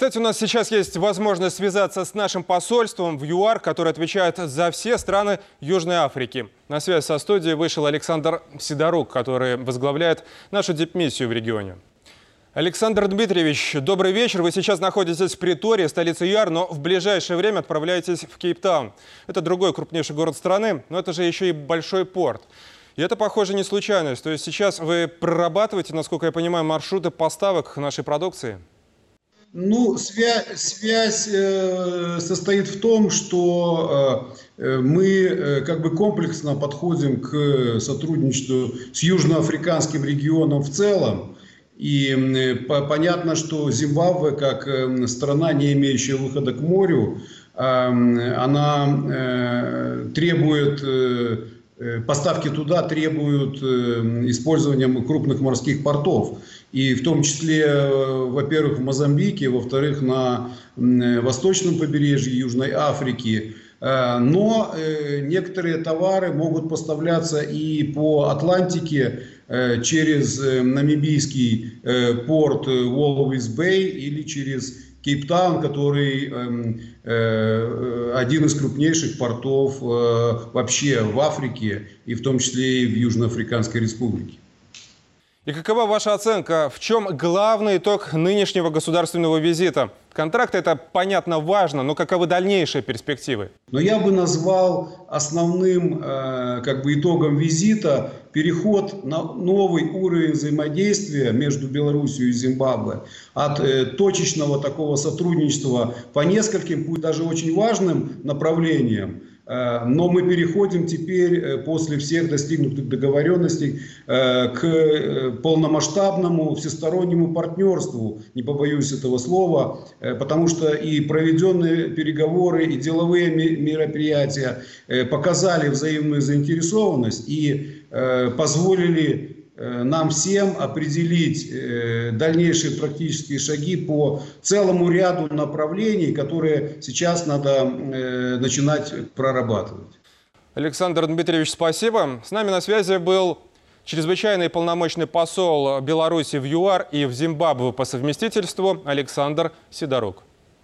Кстати, у нас сейчас есть возможность связаться с нашим посольством в ЮАР, который отвечает за все страны Южной Африки. На связь со студией вышел Александр Сидорук, который возглавляет нашу дипмиссию в регионе. Александр Дмитриевич, добрый вечер. Вы сейчас находитесь в Притории, столице ЮАР, но в ближайшее время отправляетесь в Кейптаун. Это другой крупнейший город страны, но это же еще и большой порт. И это, похоже, не случайность. То есть сейчас вы прорабатываете, насколько я понимаю, маршруты поставок нашей продукции? Ну, связь, связь э, состоит в том, что э, мы э, как бы комплексно подходим к сотрудничеству с южноафриканским регионом в целом. И э, по, понятно, что Зимбабве, как э, страна, не имеющая выхода к морю, э, она э, требует... Э, поставки туда требуют э, использования крупных морских портов. И в том числе, э, во-первых, в Мозамбике, во-вторых, на восточном побережье Южной Африки. Но некоторые товары могут поставляться и по Атлантике через намибийский порт Уолловис Бэй или через Кейптаун, который эм, э, один из крупнейших портов э, вообще в Африке и в том числе и в Южноафриканской республике. И какова ваша оценка? В чем главный итог нынешнего государственного визита? Контракт это, понятно, важно, но каковы дальнейшие перспективы? Но я бы назвал основным э, как бы итогом визита переход на новый уровень взаимодействия между Беларусью и Зимбабве от э, точечного такого сотрудничества по нескольким, пусть даже очень важным направлениям, но мы переходим теперь э, после всех достигнутых договоренностей э, к полномасштабному всестороннему партнерству, не побоюсь этого слова, потому что и проведенные переговоры, и деловые мероприятия показали взаимную заинтересованность и позволили Э, нам всем определить э, дальнейшие практические шаги по целому ряду направлений, которые сейчас надо э, начинать прорабатывать. Александр Дмитриевич, спасибо. С нами на связи был чрезвычайный полномочный посол Беларуси в ЮАР и в Зимбабве по совместительству Александр Сидорук.